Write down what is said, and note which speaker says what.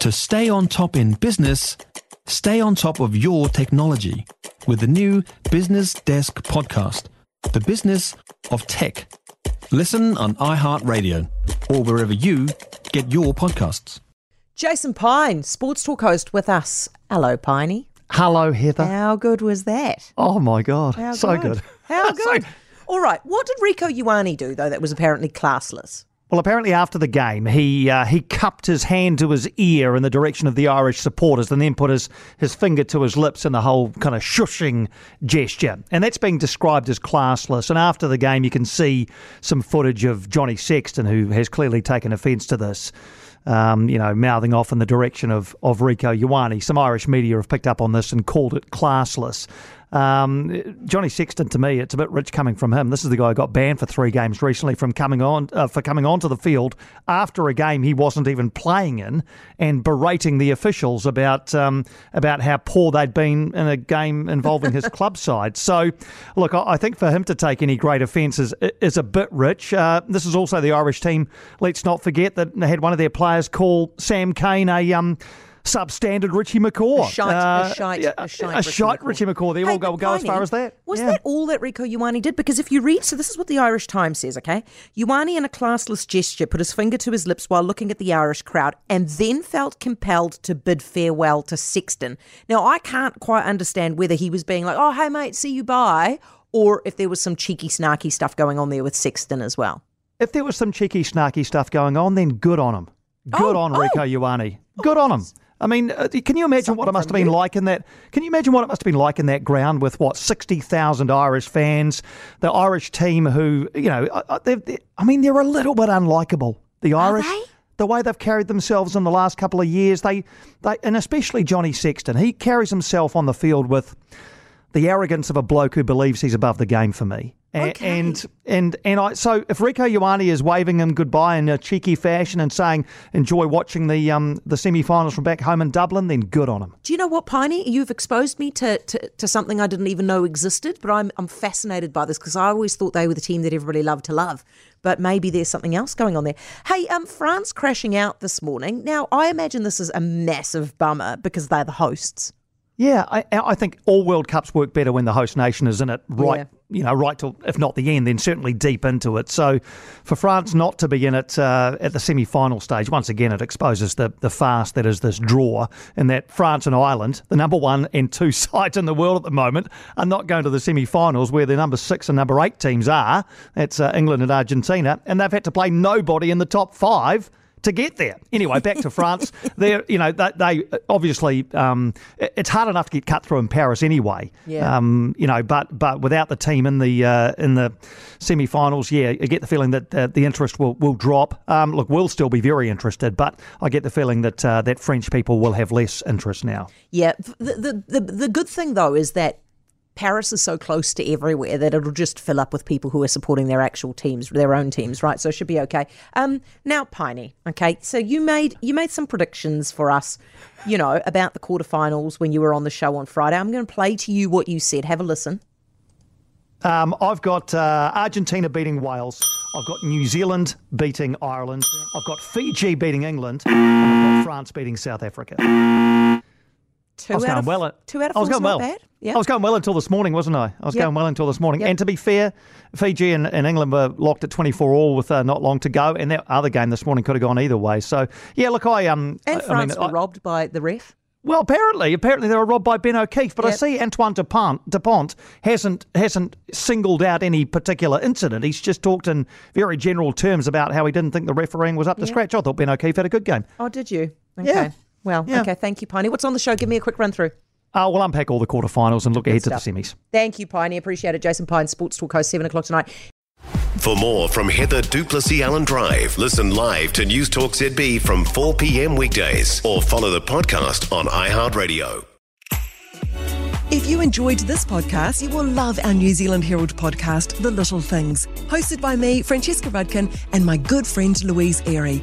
Speaker 1: To stay on top in business, stay on top of your technology with the new Business Desk podcast, The Business of Tech. Listen on iHeartRadio or wherever you get your podcasts.
Speaker 2: Jason Pine, Sports Talk host with us. Hello, Piney.
Speaker 3: Hello, Heather.
Speaker 2: How good was that?
Speaker 3: Oh my God,
Speaker 2: How
Speaker 3: so
Speaker 2: good.
Speaker 3: good.
Speaker 2: How
Speaker 3: So-
Speaker 2: good. All right. What did Rieko Ioane do, though, that was apparently classless?
Speaker 3: Well, apparently after the game, he uh, he cupped his hand to his ear in the direction of the Irish supporters, and then put his his finger to his lips in the whole kind of shushing gesture, and that's being described as classless. And after the game, you can see some footage of Johnny Sexton, who has clearly taken offence to this. um, you know, mouthing off in the direction of, of Rieko Ioane. Some Irish media have picked up on this and called it classless. Um, Johnny Sexton, to me, it's a bit rich coming from him. This is the guy who got banned for three games recently from coming on uh, for coming onto the field after a game he wasn't even playing in, and berating the officials about um, about how poor they'd been in a game involving his club side. So, look, I I think for him to take any great offence is, is a bit rich. Uh, this is also the Irish team. Let's not forget that they had one of their players call Sam Cane a um, substandard Richie McCaw.
Speaker 2: A shite,
Speaker 3: Uh,
Speaker 2: a shite,
Speaker 3: yeah,
Speaker 2: a shite,
Speaker 3: a
Speaker 2: Richie
Speaker 3: shite
Speaker 2: McCaw.
Speaker 3: Richie McCaw. There,
Speaker 2: Hey,
Speaker 3: we'll go,
Speaker 2: but
Speaker 3: go as far as that.
Speaker 2: Was
Speaker 3: Yeah.
Speaker 2: that all that Rieko Ioane did? Because if you read, so this is what the Irish Times says, okay? Ioane, in a classless gesture, put his finger to his lips while looking at the Irish crowd and then felt compelled to bid farewell to Sexton. Now, I can't quite understand whether he was being like, oh, hey, mate, see you bye, or if there was some cheeky, snarky stuff going on there with Sexton as well.
Speaker 3: If there was some cheeky, snarky stuff going on, then good on him. Good
Speaker 2: Oh,
Speaker 3: on
Speaker 2: oh.
Speaker 3: Rieko Ioane. Good on him. I mean, uh, can you imagine what it must have been
Speaker 2: you.
Speaker 3: like in that? Can you imagine what it must have been like in that ground with what sixty thousand Irish fans, the Irish team who, you know, uh, uh, they've, they I mean, they're a little bit unlikable. The Irish, the way they've carried themselves in the last couple of years, they, they, and especially Johnny Sexton, he carries himself on the field with the arrogance of a bloke who believes he's above the game for me. A-
Speaker 2: Okay.
Speaker 3: And and and I so if Rieko Ioane is waving him goodbye in a cheeky fashion and saying enjoy watching the um the semi-finals from back home in Dublin, then good on him.
Speaker 2: Do you know what, Piney? You've exposed me to, to, to something I didn't even know existed, but I'm, I'm fascinated by this because I always thought they were the team that everybody loved to love. But maybe there's something else going on there. Hey, um, France crashing out this morning. Now, I imagine this is a massive bummer because they're the hosts.
Speaker 3: Yeah, I, I think all World Cups work better when the host nation is in it right,
Speaker 2: Yeah.
Speaker 3: you know, right till if not the end, then certainly deep into it. So, for France not to be in it uh, at the semi-final stage, once again, it exposes the the fast that is this draw, and that France and Ireland, the number one and two sides in the world at the moment, are not going to the semi-finals where the number six and number eight teams are. That's uh, England and Argentina, and they've had to play nobody in the top five to get there. Anyway, back to France. They're, you know, they, they obviously um, it's hard enough to get cut through in Paris anyway.
Speaker 2: Yeah.
Speaker 3: Um, you know, but but without the team in the uh, in the semi-finals, yeah, you get the feeling that uh, the interest will will drop. Um, look, we'll still be very interested, but I get the feeling that uh, that French people will have less interest now.
Speaker 2: Yeah. The, the, the, the good thing, though, is that Paris is so close to everywhere that it'll just fill up with people who are supporting their actual teams, their own teams, right? So it should be okay. Um, now, Piney, okay. So you made you made some predictions for us, you know, about the quarterfinals when you were on the show on Friday. I'm going to play to you what you said. Have a listen.
Speaker 3: Um, I've got uh, Argentina beating Wales. I've got New Zealand beating Ireland. I've got Fiji beating England. And I've got France beating South Africa.
Speaker 2: Two
Speaker 3: I was
Speaker 2: out
Speaker 3: going
Speaker 2: of
Speaker 3: well.
Speaker 2: two out of four.
Speaker 3: I was going well.
Speaker 2: bad. Yeah.
Speaker 3: I was going well until this morning, wasn't I? I was
Speaker 2: Yep.
Speaker 3: going well until this morning.
Speaker 2: Yep.
Speaker 3: And to be fair, Fiji and, and England were locked at 24 all with uh, not long to go. And that other game this morning could have gone either way. So, yeah, look, I. um,
Speaker 2: and
Speaker 3: I- I
Speaker 2: France
Speaker 3: mean,
Speaker 2: were
Speaker 3: I-
Speaker 2: robbed by the ref.
Speaker 3: well, apparently, apparently they were robbed by Ben O'Keeffe, but I see Antoine Dupont, Dupont hasn't hasn't singled out any particular incident. He's just talked in very general terms about how he didn't think the refereeing was up to scratch. I thought Ben O'Keeffe had a good game.
Speaker 2: Oh, did you? Okay.
Speaker 3: Yeah.
Speaker 2: Well,
Speaker 3: Yeah.
Speaker 2: okay. Thank you, Piney. What's on the show? Give me a quick run through.
Speaker 3: Uh, we'll unpack all the quarterfinals and look ahead
Speaker 2: stuff.
Speaker 3: to the semis.
Speaker 2: Thank you, Piney. Appreciate it. Jason Pine, Sports Talk Host, 7 o'clock tonight.
Speaker 4: For more from Heather du Plessis-Allen Drive, listen live to News Talk ZB from 4 p.m. weekdays or follow the podcast on iHeartRadio.
Speaker 5: If you enjoyed this podcast, you will love our New Zealand Herald podcast, The Little Things, hosted by me, Francesca Rudkin, and my good friend Louise Airy.